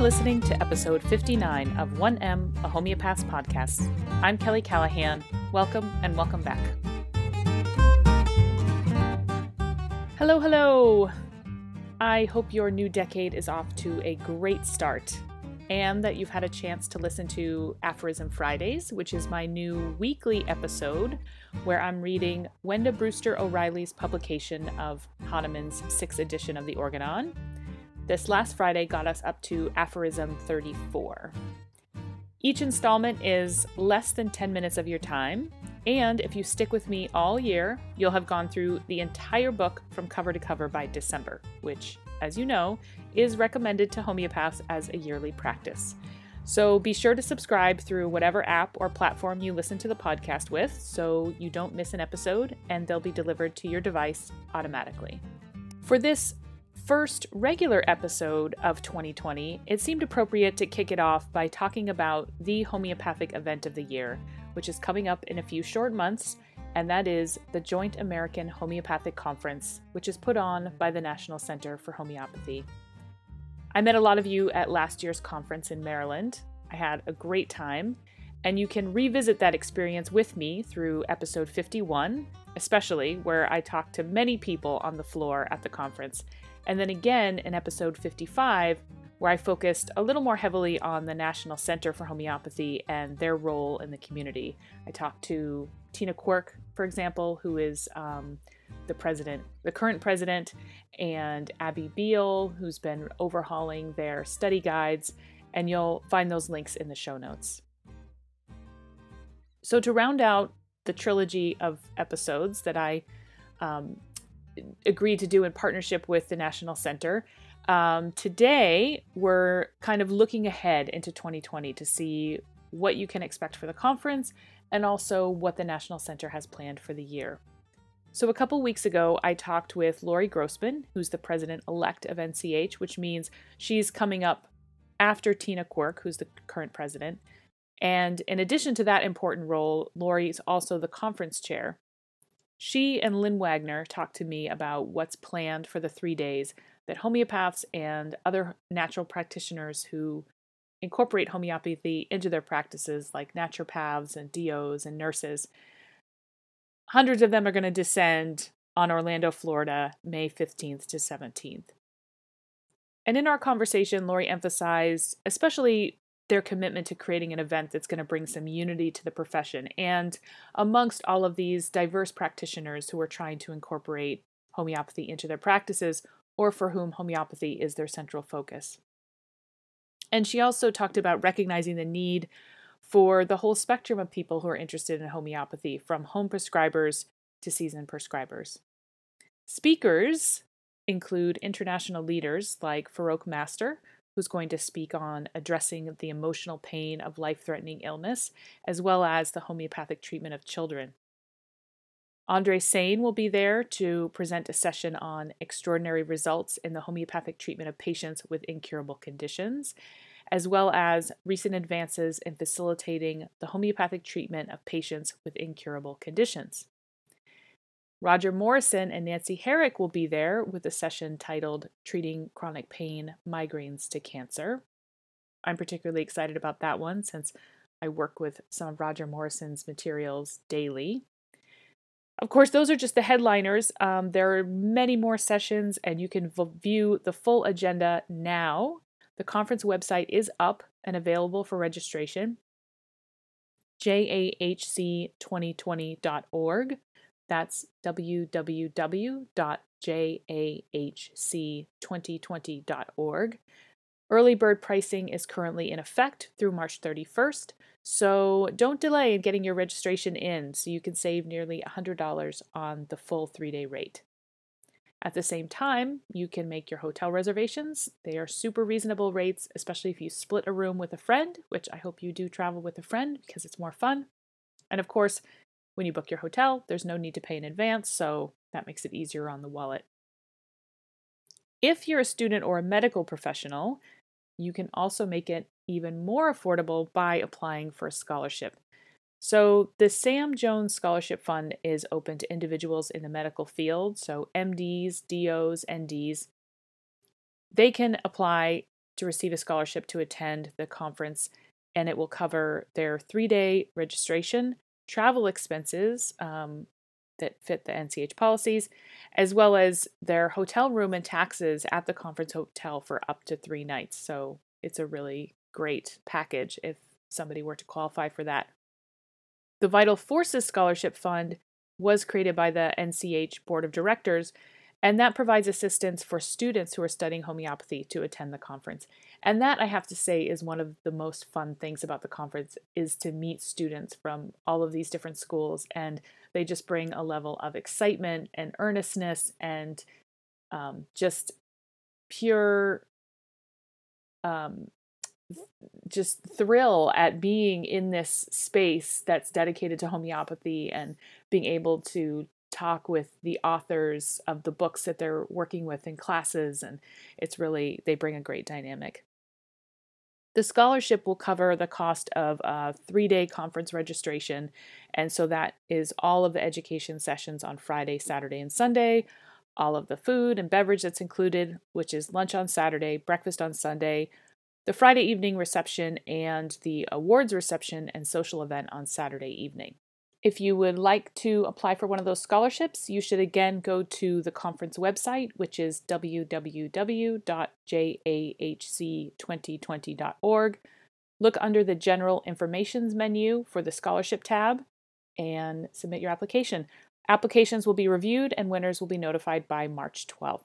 are listening to episode 59 of 1M, a homeopath podcast. I'm Kelly Callahan. Welcome and welcome back. Hello, hello. I hope your new decade is off to a great start and that you've had a chance to listen to Aphorism Fridays, which is my new weekly episode where I'm reading Wenda Brewster O'Reilly's publication of Hahnemann's sixth edition of the Organon. This last Friday got us up to aphorism 34. Each installment is less than 10 minutes of your time, and if you stick with me all year, you'll have gone through the entire book from cover to cover by December, which, as you know, is recommended to homeopaths as a yearly practice. So be sure to subscribe through whatever app or platform you listen to the podcast with so you don't miss an episode and they'll be delivered to your device automatically. For this first regular episode of 2020, it seemed appropriate to kick it off by talking about the homeopathic event of the year, which is coming up in a few short months, and that is the Joint American Homeopathic Conference, which is put on by the National Center for Homeopathy. I met a lot of you at last year's conference in Maryland. I had a great time, and you can revisit that experience with me through episode 51, especially where I talked to many people on the floor at the conference and then again in episode 55, where I focused a little more heavily on the National Center for Homeopathy and their role in the community. I talked to Tina Quirk, for example, who is um, the president, the current president, and Abby Beal, who's been overhauling their study guides, and you'll find those links in the show notes. So, to round out the trilogy of episodes that I um, agreed to do in partnership with the National Center. Um, today, we're kind of looking ahead into 2020 to see what you can expect for the conference and also what the National Center has planned for the year. So, a couple weeks ago, I talked with Lori Grossman, who's the president elect of NCH, which means she's coming up after Tina Quirk, who's the current president. And in addition to that important role, Lori is also the conference chair she and Lynn Wagner talked to me about what's planned for the three days that homeopaths and other natural practitioners who incorporate homeopathy into their practices, like naturopaths and DOs and nurses, hundreds of them are going to descend on Orlando, Florida, May 15th to 17th. And in our conversation, Lori emphasized, especially their commitment to creating an event that's going to bring some unity to the profession and amongst all of these diverse practitioners who are trying to incorporate homeopathy into their practices or for whom homeopathy is their central focus. And she also talked about recognizing the need for the whole spectrum of people who are interested in homeopathy, from home prescribers to seasoned prescribers. Speakers include international leaders like Farokh Master, who's going to speak on addressing the emotional pain of life threatening illness, as well as the homeopathic treatment of children. Andre Saine will be there to present a session on extraordinary results in the homeopathic treatment of patients with incurable conditions, as well as recent advances in facilitating the homeopathic treatment of patients with incurable conditions. Roger Morrison and Nancy Herrick will be there with a session titled Treating Chronic Pain, Migraines to Cancer. I'm particularly excited about that one since I work with some of Roger Morrison's materials daily. Of course, those are just the headliners. Um, there are many more sessions, and you can v- view the full agenda now. The conference website is up and available for registration jahc2020.org. That's www.jahc2020.org. Early bird pricing is currently in effect through March 31st, so don't delay in getting your registration in so you can save nearly $100 on the full three day rate. At the same time, you can make your hotel reservations. They are super reasonable rates, especially if you split a room with a friend, which I hope you do travel with a friend because it's more fun. And of course, when you book your hotel, there's no need to pay in advance, so that makes it easier on the wallet. If you're a student or a medical professional, you can also make it even more affordable by applying for a scholarship. So, the Sam Jones Scholarship Fund is open to individuals in the medical field, so MDs, DOs, NDs. They can apply to receive a scholarship to attend the conference, and it will cover their three day registration, travel expenses um, that fit the NCH policies, as well as their hotel room and taxes at the conference hotel for up to three nights. So it's a really great package if somebody were to qualify for that. The Vital Forces Scholarship Fund was created by the NCH Board of Directors, and that provides assistance for students who are studying homeopathy to attend the conference. And that I have to say is one of the most fun things about the conference is to meet students from all of these different schools and they just bring a level of excitement and earnestness and um, just pure um, just thrill at being in this space that's dedicated to homeopathy and being able to talk with the authors of the books that they're working with in classes and it's really they bring a great dynamic the scholarship will cover the cost of a three day conference registration. And so that is all of the education sessions on Friday, Saturday, and Sunday, all of the food and beverage that's included, which is lunch on Saturday, breakfast on Sunday, the Friday evening reception, and the awards reception and social event on Saturday evening. If you would like to apply for one of those scholarships, you should again go to the conference website, which is www.jahc2020.org. Look under the General Informations menu for the Scholarship tab and submit your application. Applications will be reviewed and winners will be notified by March 12th.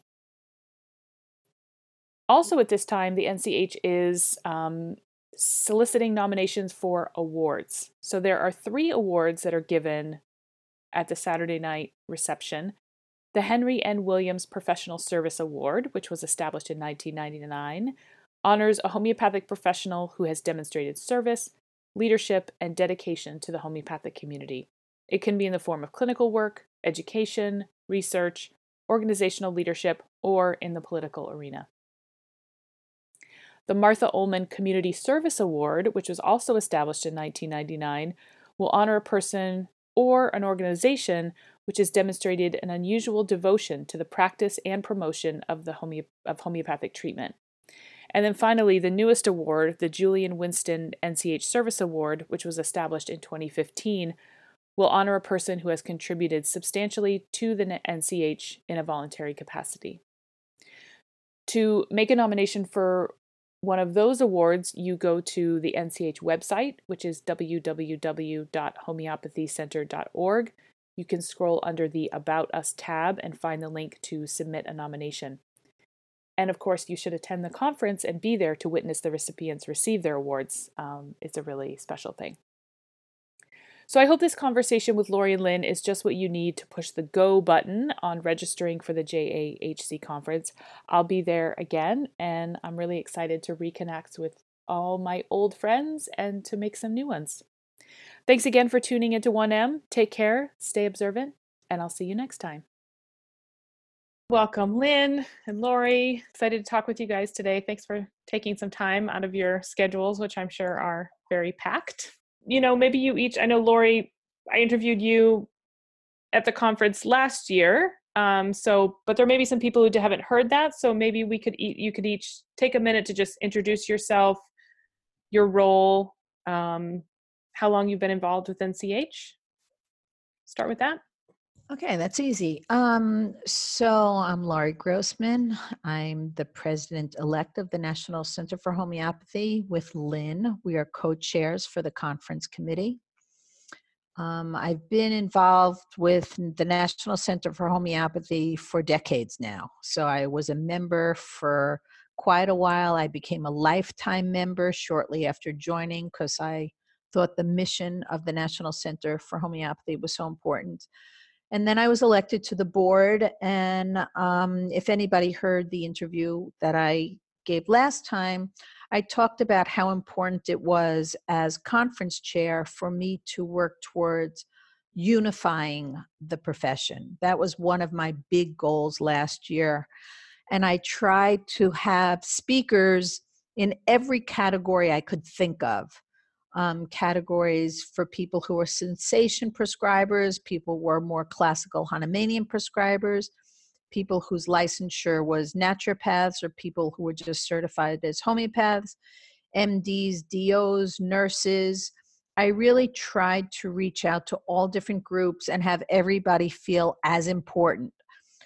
Also, at this time, the NCH is um, soliciting nominations for awards. So there are three awards that are given at the Saturday night reception. The Henry N. Williams Professional Service Award, which was established in 1999, honors a homeopathic professional who has demonstrated service, leadership, and dedication to the homeopathic community. It can be in the form of clinical work, education, research, organizational leadership, or in the political arena. The Martha Ullman Community Service Award, which was also established in 1999, will honor a person or an organization which has demonstrated an unusual devotion to the practice and promotion of the homeo- of homeopathic treatment. And then finally, the newest award, the Julian Winston NCH Service Award, which was established in 2015, will honor a person who has contributed substantially to the NCH in a voluntary capacity. To make a nomination for one of those awards, you go to the NCH website, which is www.homeopathycenter.org. You can scroll under the About Us tab and find the link to submit a nomination. And of course, you should attend the conference and be there to witness the recipients receive their awards. Um, it's a really special thing. So I hope this conversation with Lori and Lynn is just what you need to push the go button on registering for the JAHC conference. I'll be there again, and I'm really excited to reconnect with all my old friends and to make some new ones. Thanks again for tuning into 1M. Take care, stay observant, and I'll see you next time. Welcome, Lynn and Lori. Excited to talk with you guys today. Thanks for taking some time out of your schedules, which I'm sure are very packed you know, maybe you each, I know Lori, I interviewed you at the conference last year. Um, so, but there may be some people who haven't heard that. So maybe we could, eat, you could each take a minute to just introduce yourself, your role, um, how long you've been involved with NCH. Start with that. Okay, that's easy. Um, so I'm Lori Grossman. I'm the president elect of the National Center for Homeopathy with Lynn. We are co chairs for the conference committee. Um, I've been involved with the National Center for Homeopathy for decades now. So I was a member for quite a while. I became a lifetime member shortly after joining because I thought the mission of the National Center for Homeopathy was so important. And then I was elected to the board. And um, if anybody heard the interview that I gave last time, I talked about how important it was as conference chair for me to work towards unifying the profession. That was one of my big goals last year. And I tried to have speakers in every category I could think of um, categories for people who are sensation prescribers, people who are more classical Hahnemannian prescribers, people whose licensure was naturopaths or people who were just certified as homeopaths, MDs, DOs, nurses. I really tried to reach out to all different groups and have everybody feel as important.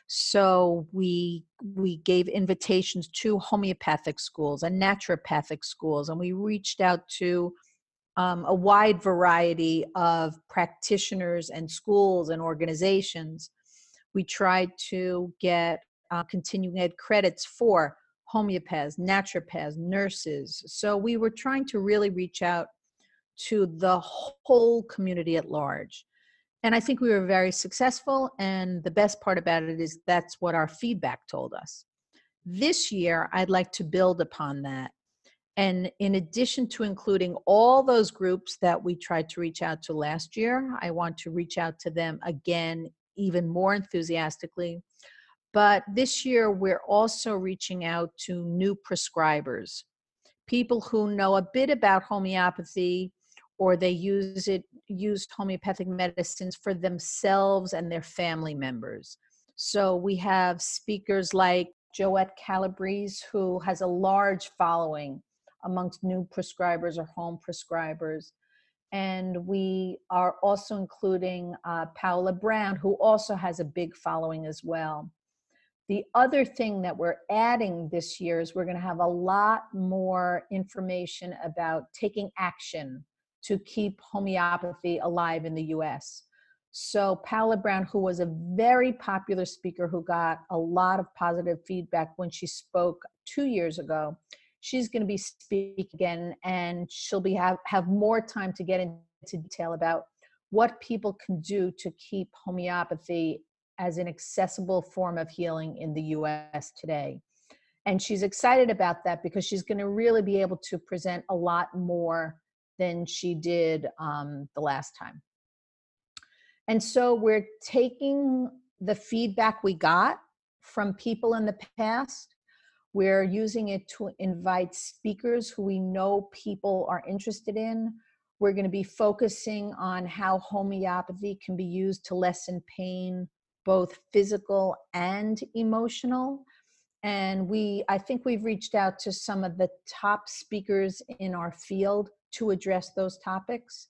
So we we gave invitations to homeopathic schools and naturopathic schools, and we reached out to um, a wide variety of practitioners and schools and organizations. We tried to get uh, continuing ed credits for homeopaths, naturopaths, nurses. So we were trying to really reach out to the whole community at large. And I think we were very successful. And the best part about it is that's what our feedback told us. This year, I'd like to build upon that. And in addition to including all those groups that we tried to reach out to last year, I want to reach out to them again, even more enthusiastically. But this year, we're also reaching out to new prescribers, people who know a bit about homeopathy or they use it used homeopathic medicines for themselves and their family members. So we have speakers like Joette Calabrese, who has a large following amongst new prescribers or home prescribers. And we are also including uh, Paula Brown, who also has a big following as well. The other thing that we're adding this year is we're going to have a lot more information about taking action to keep homeopathy alive in the US. So, Paula Brown, who was a very popular speaker who got a lot of positive feedback when she spoke two years ago, she's going to be speaking again and she'll be have, have more time to get into detail about what people can do to keep homeopathy as an accessible form of healing in the US today. And she's excited about that because she's going to really be able to present a lot more than she did um, the last time. And so we're taking the feedback we got from people in the past. We're using it to invite speakers who we know people are interested in. We're going to be focusing on how homeopathy can be used to lessen pain, both physical and emotional. And we, I think we've reached out to some of the top speakers in our field to address those topics.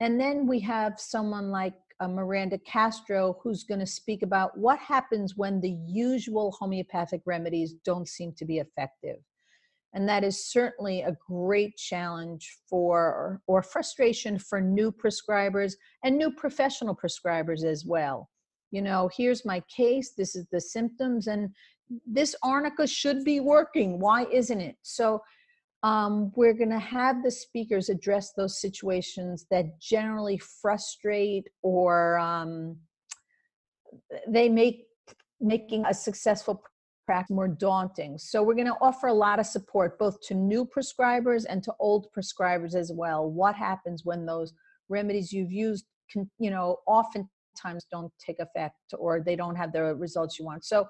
And then we have someone like uh, Miranda Castro who's going to speak about what happens when the usual homeopathic remedies don't seem to be effective. And that is certainly a great challenge for, or frustration for new prescribers and new professional prescribers as well. You know, here's my case, this is the symptoms, and this arnica should be working. Why isn't it? So um, we're going to have the speakers address those situations that generally frustrate or um, they make making a successful practice more daunting. So we're going to offer a lot of support both to new prescribers and to old prescribers as well. What happens when those remedies you've used, can, you know, oftentimes don't take effect or they don't have the results you want. So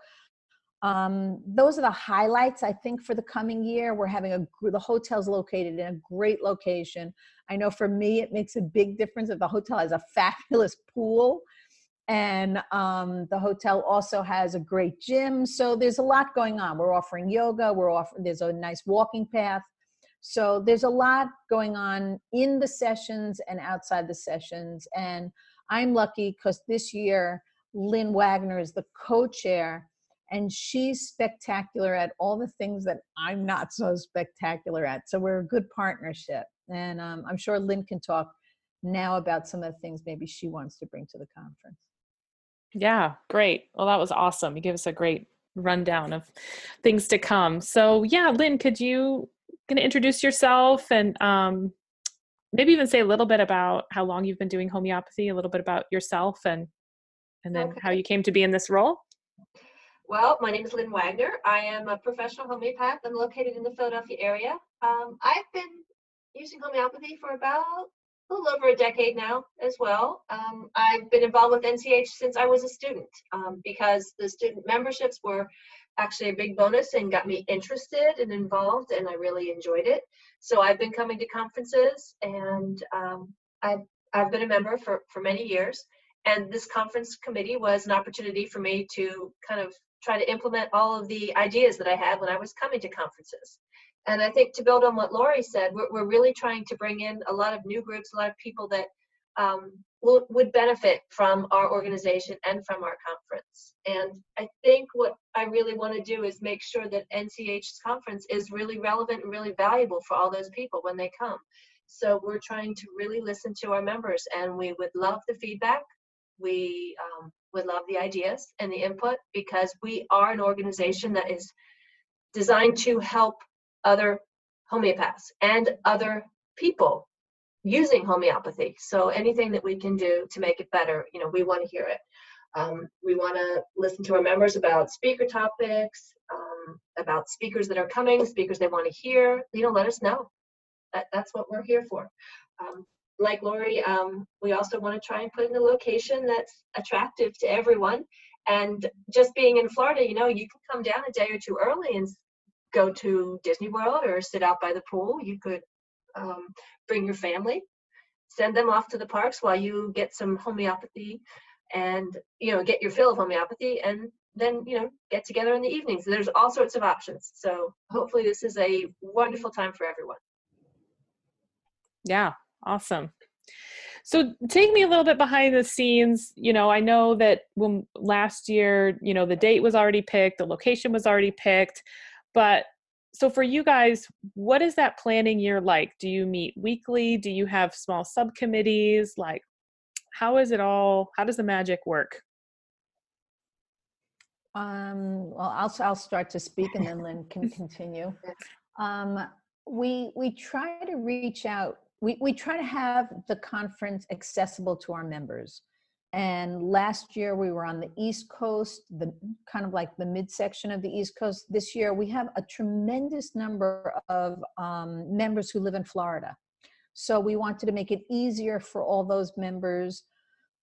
um, those are the highlights I think for the coming year. We're having a the hotel's located in a great location. I know for me it makes a big difference if the hotel has a fabulous pool, and um, the hotel also has a great gym. So there's a lot going on. We're offering yoga. We're offering there's a nice walking path. So there's a lot going on in the sessions and outside the sessions. And I'm lucky because this year Lynn Wagner is the co-chair and she's spectacular at all the things that I'm not so spectacular at. So we're a good partnership. And um, I'm sure Lynn can talk now about some of the things maybe she wants to bring to the conference. Yeah, great. Well, that was awesome. You gave us a great rundown of things to come. So, yeah, Lynn, could you to introduce yourself and um, maybe even say a little bit about how long you've been doing homeopathy, a little bit about yourself, and and then okay. how you came to be in this role? Well, my name is Lynn Wagner. I am a professional homeopath. I'm located in the Philadelphia area. Um, I've been using homeopathy for about a little over a decade now as well. Um, I've been involved with NCH since I was a student um, because the student memberships were actually a big bonus and got me interested and involved, and I really enjoyed it. So I've been coming to conferences, and um, I've, I've been a member for, for many years. And this conference committee was an opportunity for me to kind of try to implement all of the ideas that I had when I was coming to conferences. And I think to build on what Lori said, we're, we're really trying to bring in a lot of new groups, a lot of people that um, will, would benefit from our organization and from our conference. And I think what I really want to do is make sure that NCH's conference is really relevant and really valuable for all those people when they come. So we're trying to really listen to our members and we would love the feedback. We um, would love the ideas and the input because we are an organization that is designed to help other homeopaths and other people using homeopathy. So anything that we can do to make it better, you know, we want to hear it. Um, we want to listen to our members about speaker topics, um, about speakers that are coming, speakers they want to hear. You know, let us know. That, that's what we're here for. Um, like Lori, um, we also want to try and put in a location that's attractive to everyone. And just being in Florida, you know, you can come down a day or two early and go to Disney World or sit out by the pool. You could um, bring your family, send them off to the parks while you get some homeopathy and, you know, get your fill of homeopathy and then, you know, get together in the evenings. There's all sorts of options. So hopefully this is a wonderful time for everyone. Yeah, awesome. So take me a little bit behind the scenes. You know, I know that when last year, you know, the date was already picked, the location was already picked, but so for you guys, what is that planning year like? Do you meet weekly? Do you have small subcommittees? Like, how is it all? How does the magic work? Um, well, I'll, I'll start to speak and then Lynn can continue. Um, we, we try to reach out, we, we try to have the conference accessible to our members. And last year we were on the East Coast, the kind of like the midsection of the East Coast. This year we have a tremendous number of um, members who live in Florida. So we wanted to make it easier for all those members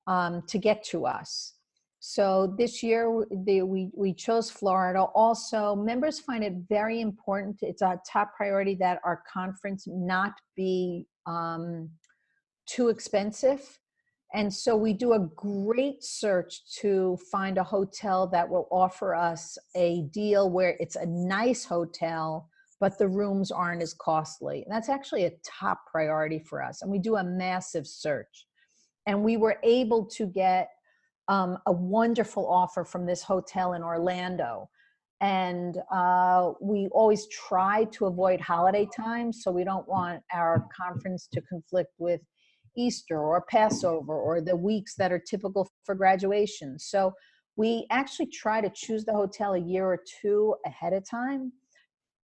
um, to get to us. So this year they, we, we chose Florida. Also, members find it very important. It's a top priority that our conference not be um, too expensive and so we do a great search to find a hotel that will offer us a deal where it's a nice hotel, but the rooms aren't as costly. And that's actually a top priority for us. And we do a massive search. And we were able to get um, a wonderful offer from this hotel in Orlando. And uh, we always try to avoid holiday times, so we don't want our conference to conflict with Easter or Passover or the weeks that are typical for graduation. So we actually try to choose the hotel a year or two ahead of time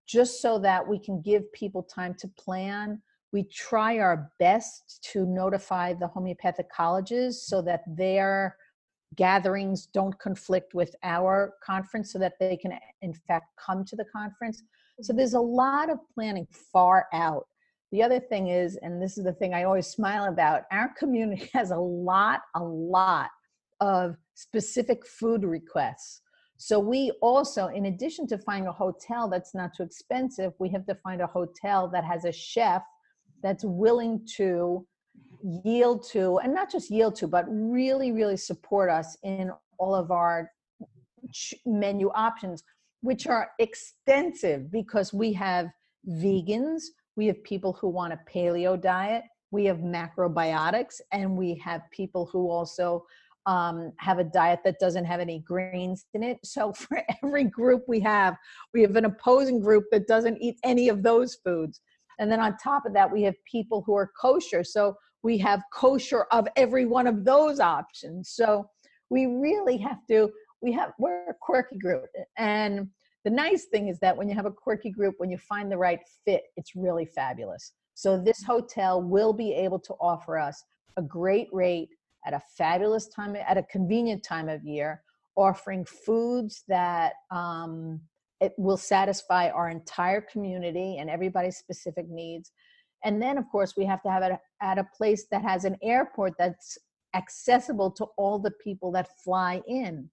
just so that we can give people time to plan. We try our best to notify the homeopathic colleges so that their gatherings don't conflict with our conference so that they can in fact come to the conference. So mm-hmm. there's a lot of planning far out the other thing is, and this is the thing I always smile about, our community has a lot, a lot of specific food requests. So we also, in addition to finding a hotel that's not too expensive, we have to find a hotel that has a chef that's willing to yield to, and not just yield to, but really, really support us in all of our menu options, which are extensive because we have vegans, we have people who want a paleo diet. We have macrobiotics, and we have people who also um, have a diet that doesn't have any grains in it. So for every group we have, we have an opposing group that doesn't eat any of those foods. And then on top of that, we have people who are kosher. So we have kosher of every one of those options. So we really have to, we have, we're a quirky group. And the nice thing is that when you have a quirky group, when you find the right fit, it's really fabulous. So this hotel will be able to offer us a great rate at a fabulous time, at a convenient time of year, offering foods that um, it will satisfy our entire community and everybody's specific needs. And then, of course, we have to have it at a place that has an airport that's accessible to all the people that fly in.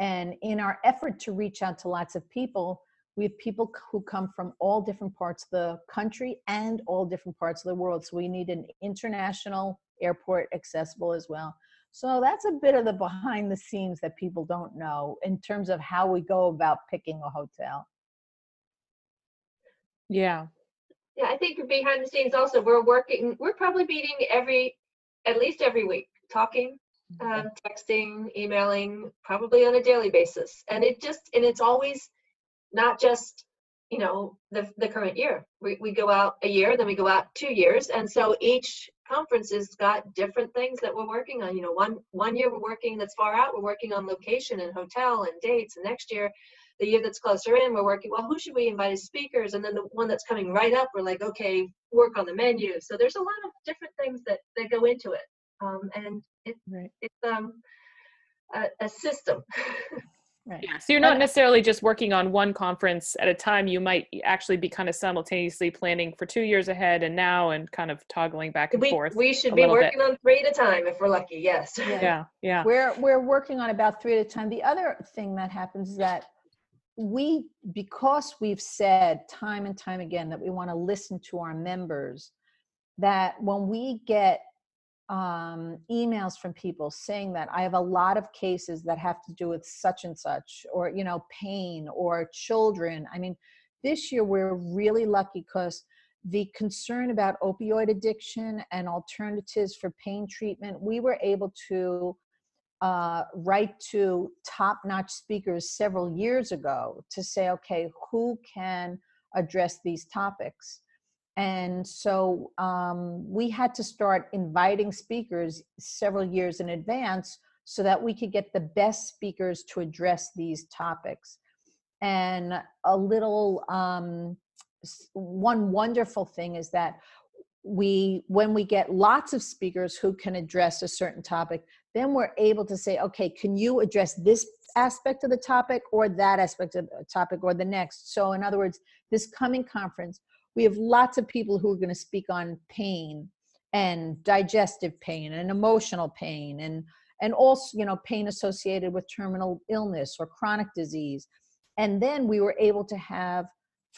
And in our effort to reach out to lots of people, we have people who come from all different parts of the country and all different parts of the world. So we need an international airport accessible as well. So that's a bit of the behind the scenes that people don't know in terms of how we go about picking a hotel. Yeah. Yeah, I think behind the scenes also, we're working, we're probably meeting every, at least every week, talking, um, texting, emailing, probably on a daily basis. And it just, and it's always not just, you know, the, the current year. We, we go out a year, then we go out two years. And so each conference has got different things that we're working on. You know, one, one year we're working that's far out, we're working on location and hotel and dates. And next year, the year that's closer in, we're working, well, who should we invite as speakers? And then the one that's coming right up, we're like, okay, work on the menu. So there's a lot of different things that, that go into it. Um, and it, Right. it's um, a, a system. Right. Yeah. So you're not necessarily just working on one conference at a time. You might actually be kind of simultaneously planning for two years ahead and now and kind of toggling back and we, forth. we should be little bit. working on three at a time if we're lucky, yes. Yeah. Yeah. Yeah. We're we're working on about three at a time. The other thing that happens is that we because we've said time and time again that we want to listen to our members, that when we get um, emails from people saying that I have a lot of cases that have to do with such and such, or you know, pain or children. I mean, this year we're really lucky because the concern about opioid addiction and alternatives for pain treatment, we were able to uh, write to top notch speakers several years ago to say, okay, who can address these topics? And so um, we had to start inviting speakers several years in advance so that we could get the best speakers to address these topics. And a little, um, one wonderful thing is that we, when we get lots of speakers who can address a certain topic, then we're able to say, okay, can you address this aspect of the topic or that aspect of the topic or the next? So, in other words, this coming conference, we have lots of people who are going to speak on pain and digestive pain and emotional pain and and also you know pain associated with terminal illness or chronic disease and then we were able to have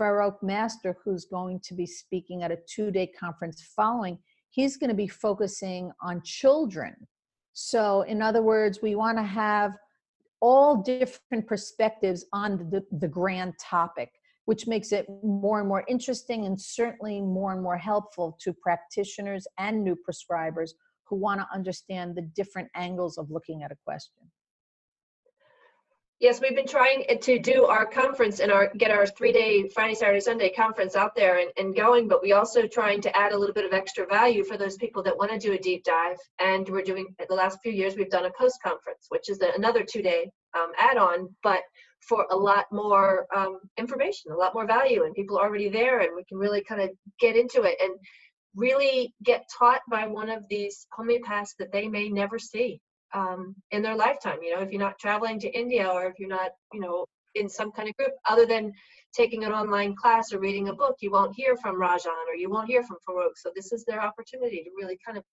Farokh Master who's going to be speaking at a two-day conference following he's going to be focusing on children so in other words we want to have all different perspectives on the, the grand topic which makes it more and more interesting and certainly more and more helpful to practitioners and new prescribers who want to understand the different angles of looking at a question. Yes, we've been trying to do our conference and our get our three day Friday, Saturday, Sunday conference out there and, and going, but we also trying to add a little bit of extra value for those people that want to do a deep dive. And we're doing the last few years we've done a post conference, which is another two day um, add on, but for a lot more um, information, a lot more value, and people are already there, and we can really kind of get into it and really get taught by one of these homeopaths that they may never see um, in their lifetime. You know, if you're not traveling to India or if you're not, you know, in some kind of group, other than taking an online class or reading a book, you won't hear from Rajan or you won't hear from Farokh. So this is their opportunity to really kind of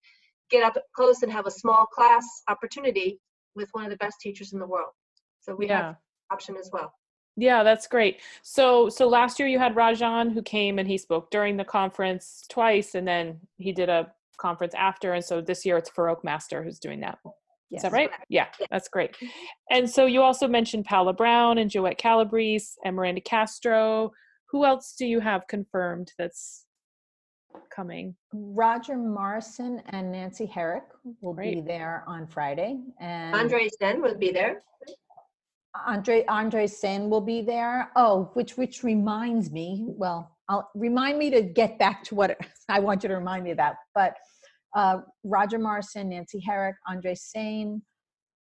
get up close and have a small class opportunity with one of the best teachers in the world. So we Yeah. have option as well. Yeah, that's great. So so last year you had Rajan who came and he spoke during the conference twice and then he did a conference after and so this year it's Farokh Master who's doing that. Is that right? Yeah, that's great. And so you also mentioned Paula Brown and Joette Calabrese and Miranda Castro. Who else do you have confirmed that's coming? Roger Morrison and Nancy Herrick will be there on Friday, and Andre Saine will be there. Andre Andre Saine will be there. Oh, which which reminds me. Well, I'll remind me to get back to what I want you to remind me about. But uh, Roger Morrison, Nancy Herrick, Andre Saine.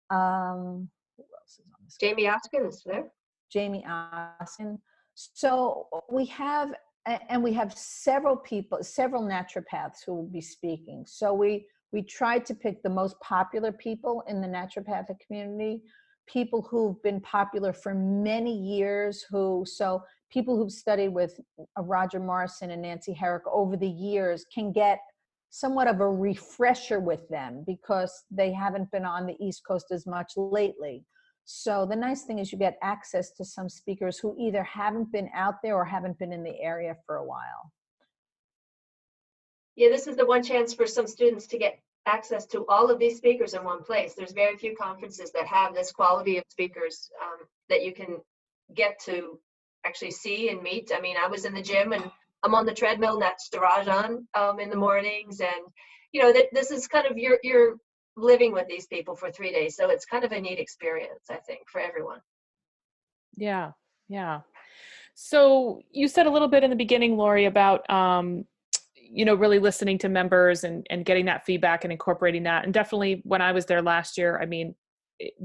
Um, who else is on this? Jamie Oskin is there. Jamie Oskin. So we have, and we have several people, several naturopaths who will be speaking. So we we tried to pick the most popular people in the naturopathic community, people who've been popular for many years. Who so people who've studied with Roger Morrison and Nancy Herrick over the years can get somewhat of a refresher with them because they haven't been on the East Coast as much lately. So the nice thing is you get access to some speakers who either haven't been out there or haven't been in the area for a while. Yeah, this is the one chance for some students to get access to all of these speakers in one place. There's very few conferences that have this quality of speakers um, that you can get to actually see and meet. I mean, I was in the gym and I'm on the treadmill next to Rajan um, in the mornings, and you know, that this is kind of you're you're living with these people for three days, so it's kind of a neat experience, I think, for everyone. Yeah, yeah. So you said a little bit in the beginning, Lori, about um, you know really listening to members and and getting that feedback and incorporating that and definitely when i was there last year i mean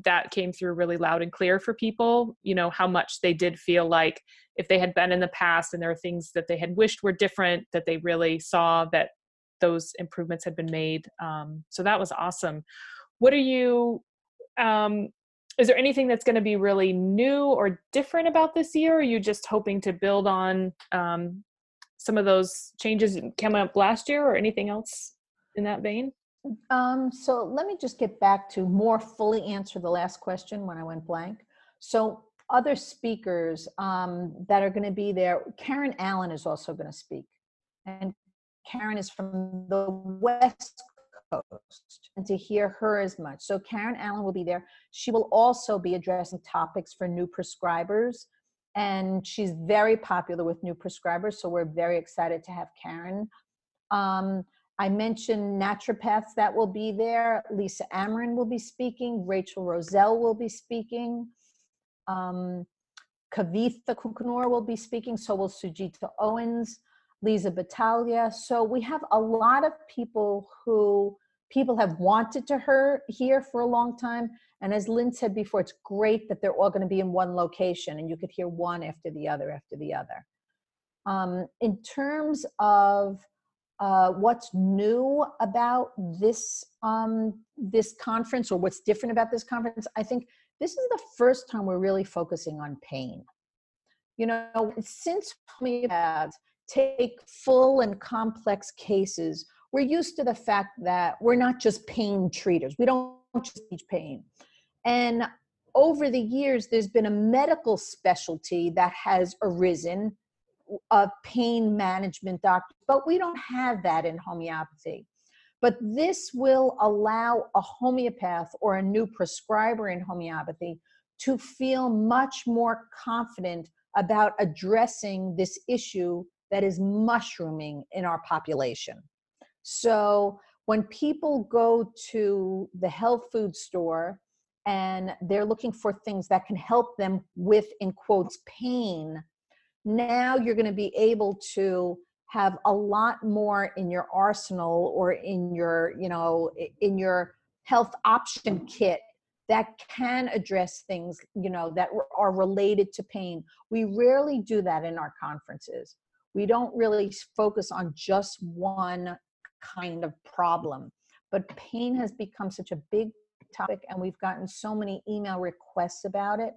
that came through really loud and clear for people you know how much they did feel like if they had been in the past and there are things that they had wished were different that they really saw that those improvements had been made um, so that was awesome what are you um, is there anything that's going to be really new or different about this year are you just hoping to build on um, some of those changes came up last year or anything else in that vein? Um, so let me just get back to more fully answer the last question when I went blank. So other speakers um, that are going to be there, Karen Allen is also going to speak. And Karen is from the West Coast and to hear her as much. So Karen Allen will be there. She will also be addressing topics for new prescribers and she's very popular with new prescribers. So we're very excited to have Karen. Um, I mentioned naturopaths that will be there. Lisa Amarin will be speaking. Rachel Roselle will be speaking. Um, Kavitha Kukunoor will be speaking. So will Sujita Owens, Lisa Battaglia. So we have a lot of people who people have wanted to her here for a long time and as Lynn said before, it's great that they're all going to be in one location and you could hear one after the other after the other. Um, in terms of uh, what's new about this um, this conference or what's different about this conference, I think this is the first time we're really focusing on pain. You know, since homeopaths take full and complex cases, we're used to the fact that we're not just pain treaters. We don't just teach pain. And over the years, there's been a medical specialty that has arisen of pain management doctor, but we don't have that in homeopathy. But this will allow a homeopath or a new prescriber in homeopathy to feel much more confident about addressing this issue that is mushrooming in our population. So when people go to the health food store and they're looking for things that can help them with in quotes pain now you're going to be able to have a lot more in your arsenal or in your you know in your health option kit that can address things you know that are related to pain. We rarely do that in our conferences. We don't really focus on just one kind of problem but pain has become such a big topic and we've gotten so many email requests about it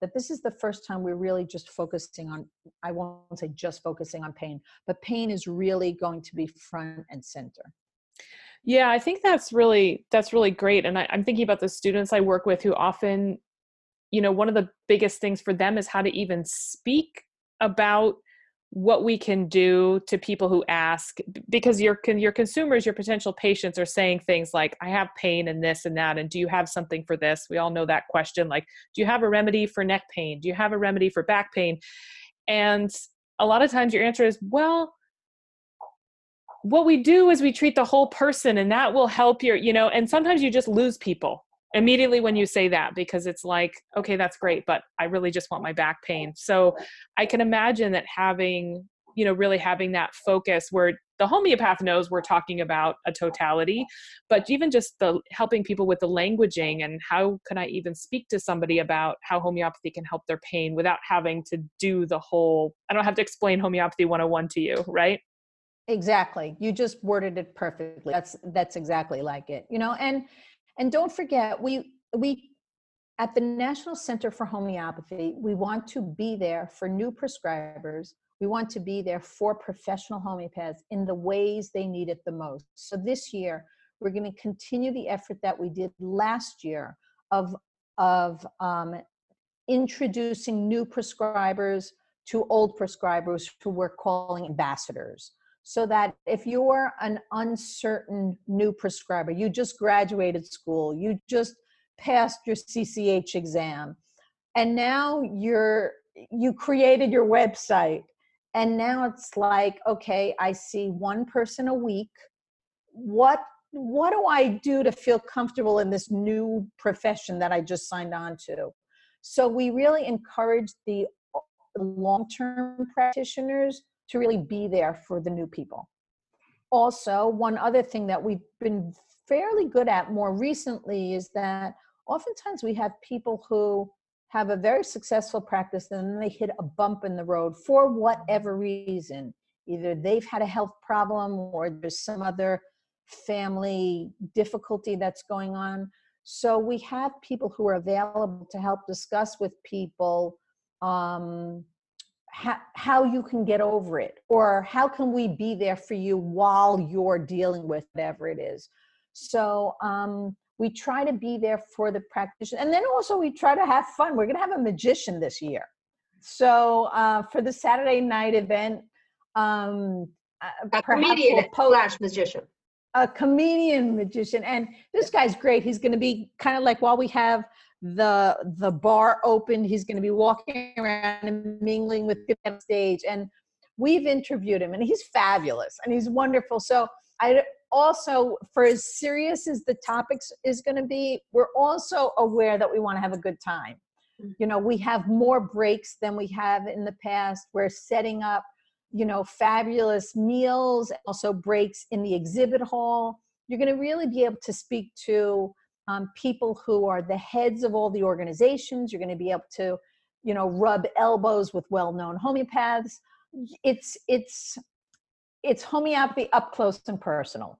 that this is the first time we're really just focusing on i won't say just focusing on pain but pain is really going to be front and center. Yeah i think that's really that's really great and I, i'm thinking about the students i work with who often you know one of the biggest things for them is how to even speak about what we can do to people who ask because your your consumers your potential patients are saying things like i have pain and this and that and do you have something for this? We all know that question like do you have a remedy for neck pain? Do you have a remedy for back pain? And a lot of times your answer is well what we do is we treat the whole person and that will help your you know and sometimes you just lose people immediately when you say that because it's like okay that's great but i really just want my back pain. So i can imagine that having you know really having that focus where the homeopath knows we're talking about a totality but even just the helping people with the languaging and how can i even speak to somebody about how homeopathy can help their pain without having to do the whole i don't have to explain homeopathy 101 to you right? Exactly you just worded it perfectly that's that's exactly like it you know and and don't forget, we we at the National Center for Homeopathy, we want to be there for new prescribers. We want to be there for professional homeopaths in the ways they need it the most. So this year, we're going to continue the effort that we did last year of of um, introducing new prescribers to old prescribers who we're calling ambassadors. So that if you're an uncertain new prescriber, you just graduated school, you just passed your CCH exam, and now you're you created your website and now it's like okay i see one person a week. What what do i do to feel comfortable in this new profession that i just signed on to? So we really encourage the long-term practitioners to really be there for the new people. Also one other thing that we've been fairly good at more recently is that oftentimes we have people who have a very successful practice and then they hit a bump in the road for whatever reason. Either they've had a health problem or there's some other family difficulty that's going on. So we have people who are available to help discuss with people um, how, how you can get over it or how can we be there for you while you're dealing with whatever it is. So um, we try to be there for the practitioner and then also we try to have fun. We're going to have a magician this year. So uh, for the saturday night event um, uh, a comedian we'll slash magician. A comedian magician and this guy's great. He's going to be kind of like while we have the the bar opened he's going to be walking around and mingling with people on stage and we've interviewed him and he's fabulous and he's wonderful. So i also for as serious as the topics is going to be we're also aware that we want to have a good time. Mm. you know we have more breaks than we have in the past. We're setting up you know fabulous meals also breaks in the exhibit hall. You're going to really be able to speak to um, people who are the heads of all the organizations you're going to be able to you know rub elbows with well-known homeopaths it's it's it's homeopathy up close and personal.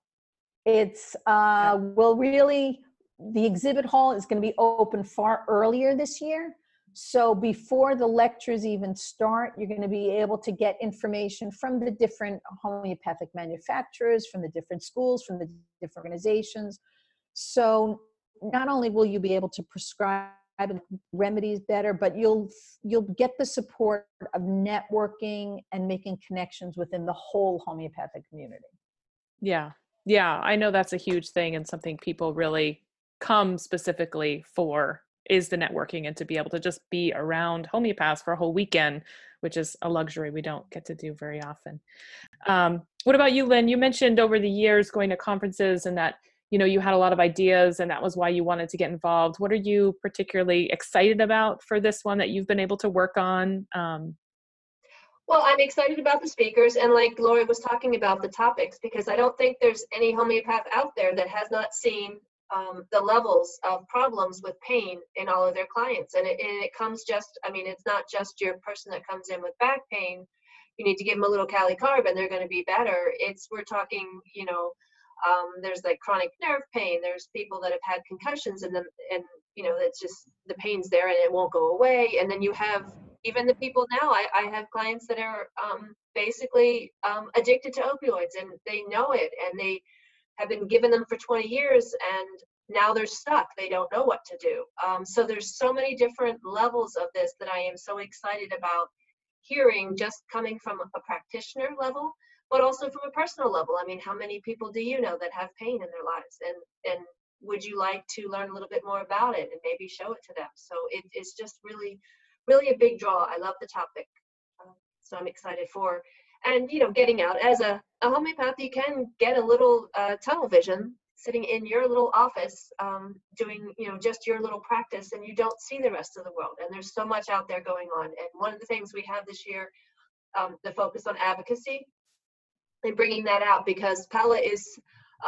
It's uh, will really the exhibit hall is going to be open far earlier this year. So before the lectures even start, you're going to be able to get information from the different homeopathic manufacturers, from the different schools, from the different organizations. So not only will you be able to prescribe remedies better but you'll you'll get the support of networking and making connections within the whole homeopathic community. Yeah. Yeah i know that's a huge thing and something people really come specifically for is the networking and to be able to just be around homeopaths for a whole weekend which is a luxury we don't get to do very often. Um, what about you lynn? You mentioned over the years going to conferences and that you know you had a lot of ideas and that was why you wanted to get involved. What are you particularly excited about for this one that you've been able to work on um, well i'm excited about the speakers and like lori was talking about the topics because i don't think there's any homeopath out there that has not seen um, the levels of problems with pain in all of their clients. And it, and it comes just i mean it's not just your person that comes in with back pain. You need to give them a little kali carb and they're going to be better. It's we're talking you know um, there's like chronic nerve pain. There's people that have had concussions and then, and you know, it's just the pain's there and it won't go away. And then you have even the people now, I, I have clients that are um, basically um, addicted to opioids and they know it and they have been given them for 20 years and now they're stuck. They don't know what to do. Um, so there's so many different levels of this that I am so excited about hearing just coming from a practitioner level but also from a personal level. I mean, how many people do you know that have pain in their lives? And and would you like to learn a little bit more about it and maybe show it to them? So it, it's just really, really a big draw. I love the topic. Um, so I'm excited for, and you know, getting out as a, a homeopath, you can get a little uh, tunnel vision sitting in your little office um, doing you know just your little practice and you don't see the rest of the world and there's so much out there going on and one of the things we have this year um, the focus on advocacy and bringing that out because PALA is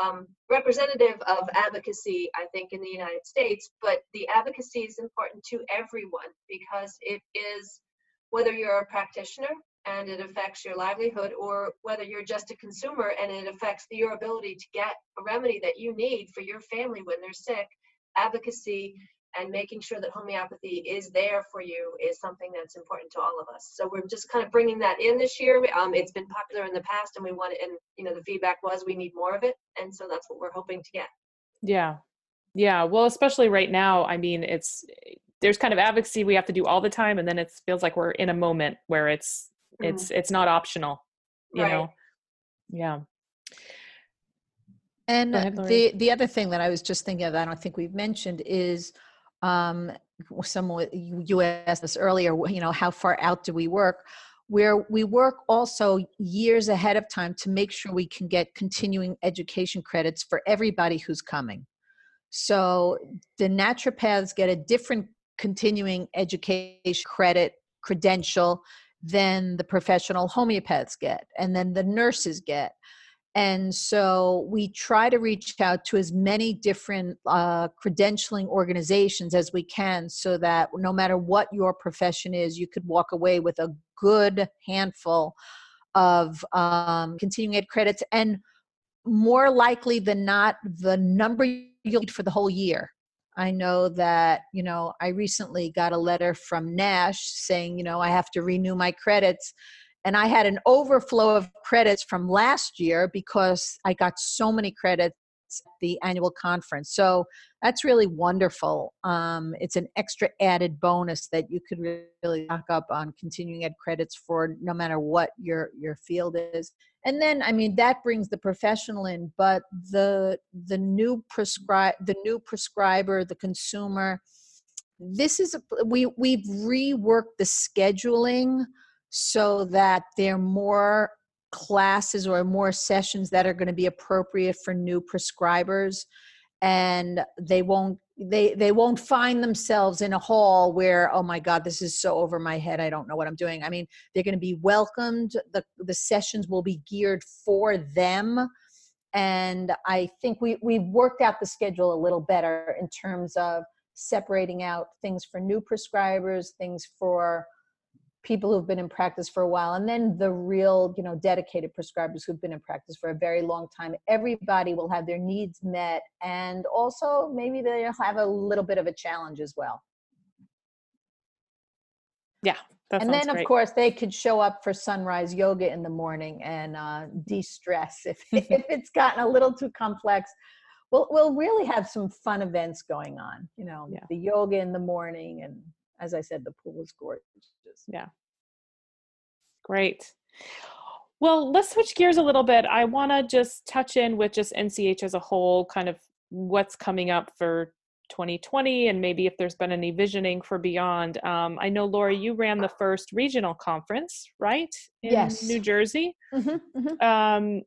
um, representative of advocacy, I think, in the United States, but the advocacy is important to everyone because it is whether you're a practitioner and it affects your livelihood or whether you're just a consumer and it affects your ability to get a remedy that you need for your family when they're sick advocacy and making sure that homeopathy is there for you is something that's important to all of us. So we're just kind of bringing that in this year. Um, it's been popular in the past, and we want it. And you know, the feedback was we need more of it, and so that's what we're hoping to get. Yeah, yeah. Well, especially right now. I mean, it's there's kind of advocacy we have to do all the time, and then it feels like we're in a moment where it's mm-hmm. it's it's not optional. You right. know. Yeah. And ahead, the the other thing that I was just thinking of, I don't think we've mentioned is um, someone you asked us earlier. You know, how far out do we work? Where we work also years ahead of time to make sure we can get continuing education credits for everybody who's coming. So the naturopaths get a different continuing education credit credential than the professional homeopaths get, and then the nurses get and so we try to reach out to as many different uh, credentialing organizations as we can so that no matter what your profession is, you could walk away with a good handful of um, continuing ed credits and more likely than not, the number you'll need for the whole year. I know that, you know, I recently got a letter from NASH saying, you know, I have to renew my credits and I had an overflow of credits from last year because I got so many credits at the annual conference. So that's really wonderful. Um, it's an extra added bonus that you could really lock up on continuing ed credits for no matter what your your field is. And then, I mean, that brings the professional in, but the the new prescribe the new prescriber, the consumer. This is a, we we've reworked the scheduling so that there are more classes or more sessions that are going to be appropriate for new prescribers and they won't they they won't find themselves in a hall where oh my god this is so over my head i don't know what i'm doing. I mean they're going to be welcomed the the sessions will be geared for them and i think we we've worked out the schedule a little better in terms of separating out things for new prescribers things for people who've been in practice for a while and then the real you know dedicated prescribers who've been in practice for a very long time. Everybody will have their needs met and also maybe they'll have a little bit of a challenge as well. Yeah and then of course they could show up for sunrise yoga in the morning and uh, de-stress if, if it's gotten a little too complex. We'll, we'll really have some fun events going on you know yeah. the yoga in the morning and as I said, the pool is gorgeous. Yeah. Great. Well, let's switch gears a little bit. I want to just touch in with just NCH as a whole, kind of what's coming up for 2020 and maybe if there's been any visioning for beyond. Um, I know, Lori, you ran the first regional conference, right? In yes. New Jersey. Mm-hmm, mm-hmm. Um,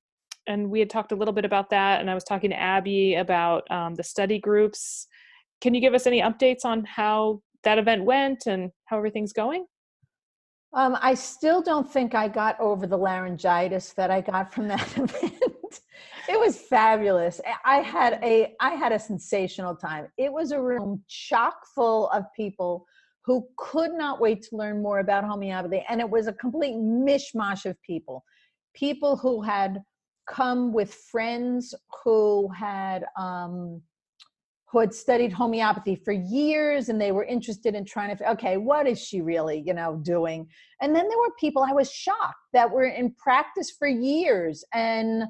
and we had talked a little bit about that. And I was talking to Abby about um, the study groups. Can you give us any updates on how that event went and how everything's going? Um, I still don't think I got over the laryngitis that I got from that event. it was fabulous. I had a I had a sensational time. It was a room chock full of people who could not wait to learn more about homeopathy, and it was a complete mishmash of people. People who had come with friends who had um, who had studied homeopathy for years and they were interested in trying to okay what is she really you know doing? And then there were people i was shocked that were in practice for years and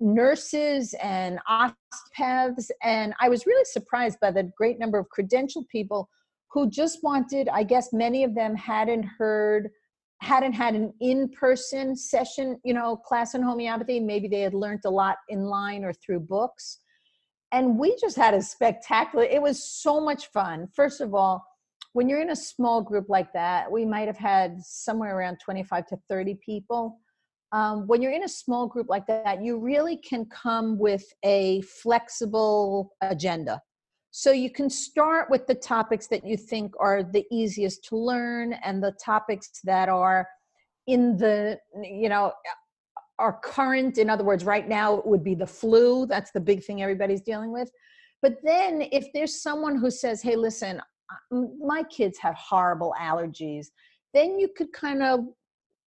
nurses and osteopaths and i was really surprised by the great number of credentialed people who just wanted i guess many of them hadn't heard hadn't had an in-person session you know class in homeopathy. Maybe they had learned a lot in line or through books and we just had a spectacular it was so much fun. First of all when you're in a small group like that we might have had somewhere around 25 to 30 people. Um, when you're in a small group like that you really can come with a flexible agenda. So you can start with the topics that you think are the easiest to learn and the topics that are in the you know are current in other words right now it would be the flu. That's the big thing everybody's dealing with. But then if there's someone who says hey listen my kids have horrible allergies then you could kind of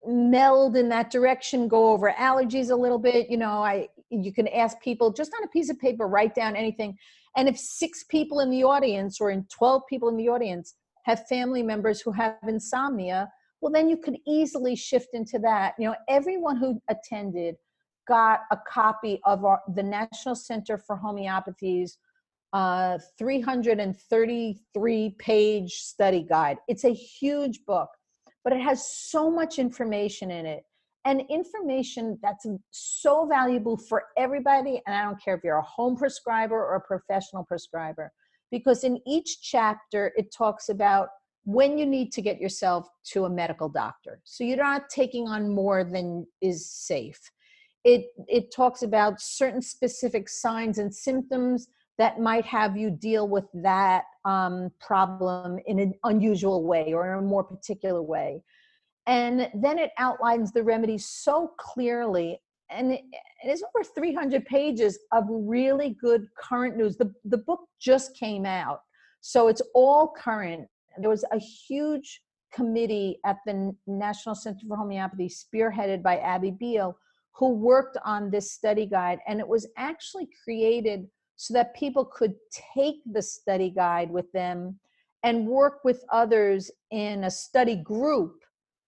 meld in that direction go over allergies a little bit. You know i you can ask people just on a piece of paper write down anything. And if six people in the audience or in 12 people in the audience have family members who have insomnia well then you could easily shift into that you know everyone who attended got a copy of our, the national center for homeopathy's uh, 333 page study guide it's a huge book but it has so much information in it and information that's so valuable for everybody. And I don't care if you're a home prescriber or a professional prescriber, because in each chapter, it talks about when you need to get yourself to a medical doctor. So you're not taking on more than is safe. It, it talks about certain specific signs and symptoms that might have you deal with that um, problem in an unusual way or in a more particular way. And then it outlines the remedy so clearly. And it, it is over 300 pages of really good current news. The, the book just came out, so it's all current. There was a huge committee at the National Center for Homeopathy, spearheaded by Abby Beal, who worked on this study guide. And it was actually created so that people could take the study guide with them and work with others in a study group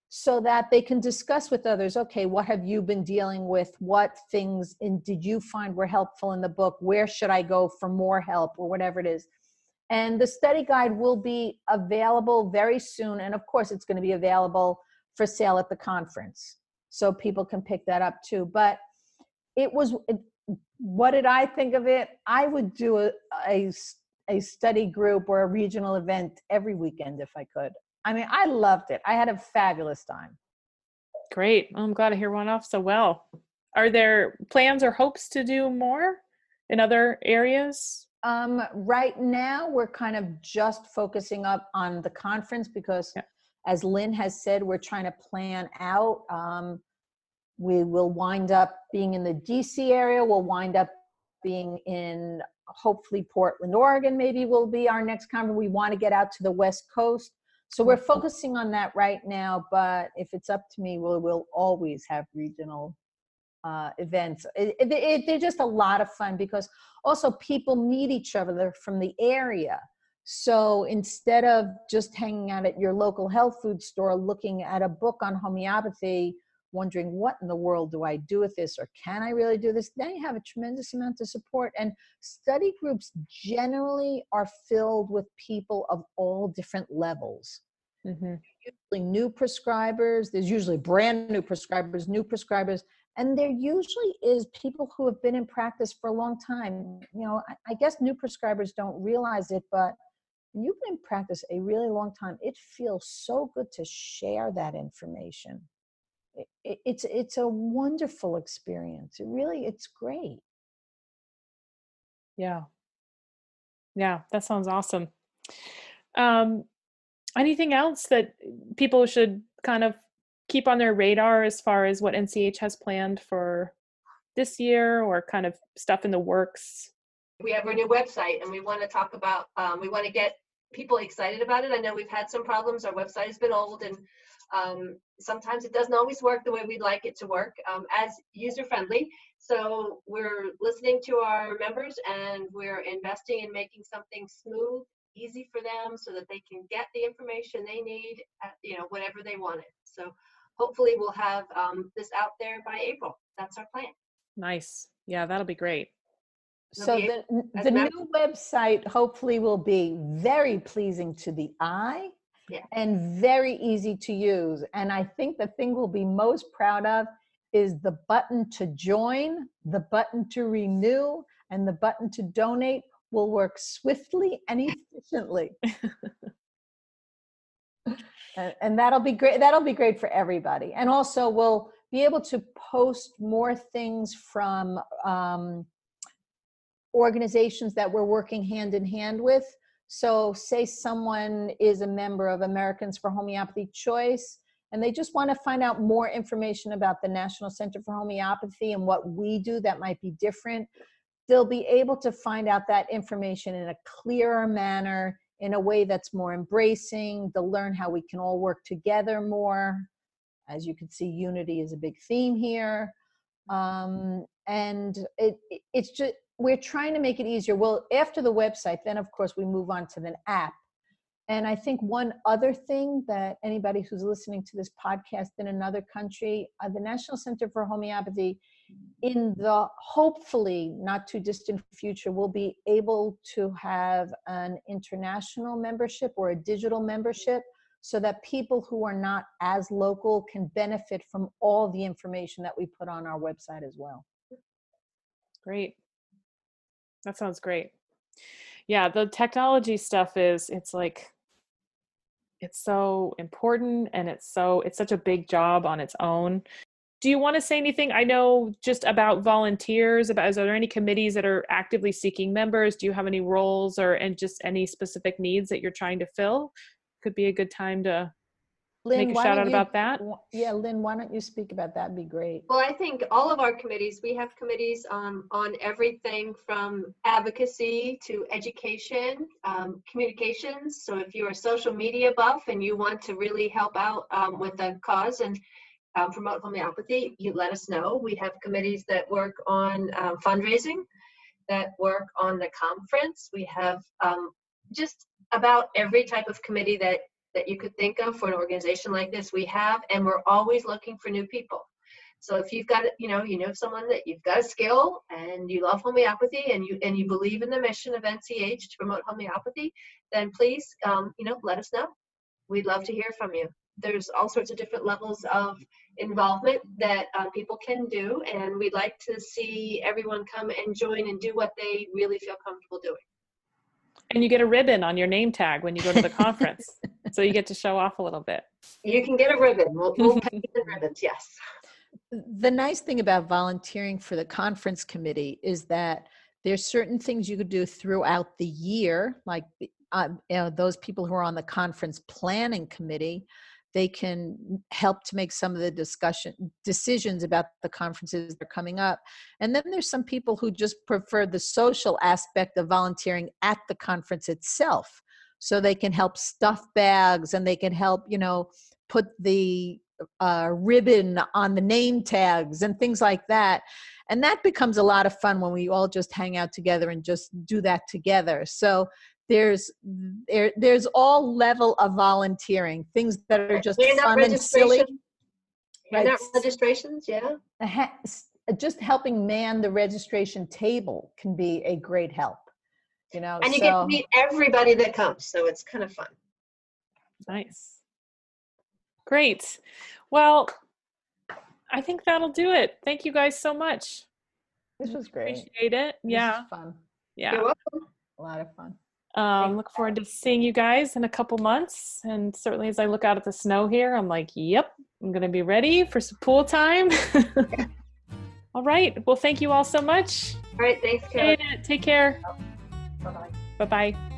so that they can discuss with others okay what have you been dealing with? What things and did you find were helpful in the book? Where should i go for more help? or whatever it is and the study guide will be available very soon and of course it's going to be available for sale at the conference so people can pick that up too but it was what did I think of it? I would do a, a, a study group or a regional event every weekend if I could. I mean, I loved it. I had a fabulous time. Great. Well, I'm glad to hear one off so well. Are there plans or hopes to do more in other areas? Um, right now, we're kind of just focusing up on the conference because, yeah. as Lynn has said, we're trying to plan out. Um, we will wind up being in the DC area. We'll wind up being in hopefully Portland, Oregon, maybe will be our next conference. We want to get out to the West Coast. So we're focusing on that right now. But if it's up to me, we'll, we'll always have regional uh, events. It, it, it, they're just a lot of fun because also people meet each other from the area. So instead of just hanging out at your local health food store looking at a book on homeopathy, wondering what in the world do I do with this or can I really do this? Then you have a tremendous amount of support. And study groups generally are filled with people of all different levels. Mm-hmm. Usually new prescribers, there's usually brand new prescribers, new prescribers, and there usually is people who have been in practice for a long time. You know, I, I guess new prescribers don't realize it, but you've been in practice a really long time, it feels so good to share that information it, it's it's a wonderful experience. It really it's great. Yeah. Yeah, that sounds awesome. Um, anything else that people should kind of keep on their radar as far as what NCH has planned for this year or kind of stuff in the works? We have our new website and we want to talk about, um, we want to get people excited about it. I know we've had some problems. Our website has been old and um, sometimes it doesn't always work the way we'd like it to work um, as user friendly. So we're listening to our members and we're investing in making something smooth, easy for them so that they can get the information they need, at, you know, whenever they want it. So hopefully we'll have um, this out there by April. That's our plan. Nice. Yeah, that'll be great. So the, the new website hopefully will be very pleasing to the eye yeah. and very easy to use. And I think the thing we'll be most proud of is the button to join, the button to renew, and the button to donate will work swiftly and efficiently. and, and that'll be great. That'll be great for everybody. And also, we'll be able to post more things from um, organizations that we're working hand in hand with so, say someone is a member of Americans for Homeopathy Choice, and they just want to find out more information about the National Center for Homeopathy and what we do that might be different. They'll be able to find out that information in a clearer manner, in a way that's more embracing. They'll learn how we can all work together more. As you can see, unity is a big theme here. Um, and it, it's just we're trying to make it easier. Well, after the website, then of course we move on to the app. And I think one other thing that anybody who's listening to this podcast in another country, uh, the National Center for Homeopathy, in the hopefully not too distant future, we'll be able to have an international membership or a digital membership so that people who are not as local can benefit from all the information that we put on our website as well. Great. That sounds great. Yeah, the technology stuff is it's like it's so important and it's so it's such a big job on its own. Do you want to say anything? I know just about volunteers, about is there any committees that are actively seeking members? Do you have any roles or and just any specific needs that you're trying to fill? Could be a good time to Lynn, make a shout out you- about that. Yeah, Lynn, why don't you speak about that? It'd Be great. Well, I think all of our committees, we have committees um, on everything from advocacy to education, um, communications. So if you're a social media buff and you want to really help out um, with a cause and um, promote homeopathy, you let us know. We have committees that work on um, fundraising, that work on the conference. We have um, just about every type of committee that that you could think of for an organization like this we have and we're always looking for new people so if you've got you know you know someone that you've got a skill and you love homeopathy and you and you believe in the mission of nch to promote homeopathy then please um, you know let us know we'd love to hear from you there's all sorts of different levels of involvement that uh, people can do and we'd like to see everyone come and join and do what they really feel comfortable doing And you get a ribbon on your name tag when you go to the conference. so you get to show off a little bit. you can get a ribbon we'll, we'll pay the ribbons yes the nice thing about volunteering for the conference committee is that there's certain things you could do throughout the year like the- uh, you know, those people who are on the conference planning committee they can help to make some of the discussion decisions about the conferences that are coming up and then there's some people who just prefer the social aspect of volunteering at the conference itself so they can help stuff bags and they can help you know put the uh, ribbon on the name tags and things like that. And that becomes a lot of fun when we all just hang out together and just do that together. So there's there, there's all level of volunteering, things that are just Hand fun and silly. registration- hand out Right. registrations yeah A ha- s- uh, Just helping man the registration table can be a great help. You know, and you get to meet everybody that comes so it's kind of fun Nice. Great. Well, I think that'll do it. Thank you guys so much. this was great. Appreciate it. was Yeah. fun. Yeah. You're welcome. A lot of fun. Um, look forward to seeing you guys in a couple months. And certainly as I look out at the snow here, I'm like, yep, I'm going to be ready for some pool time. all right. Well, thank you all so much. all right thanks it. Take care. Bye bye. Bye bye.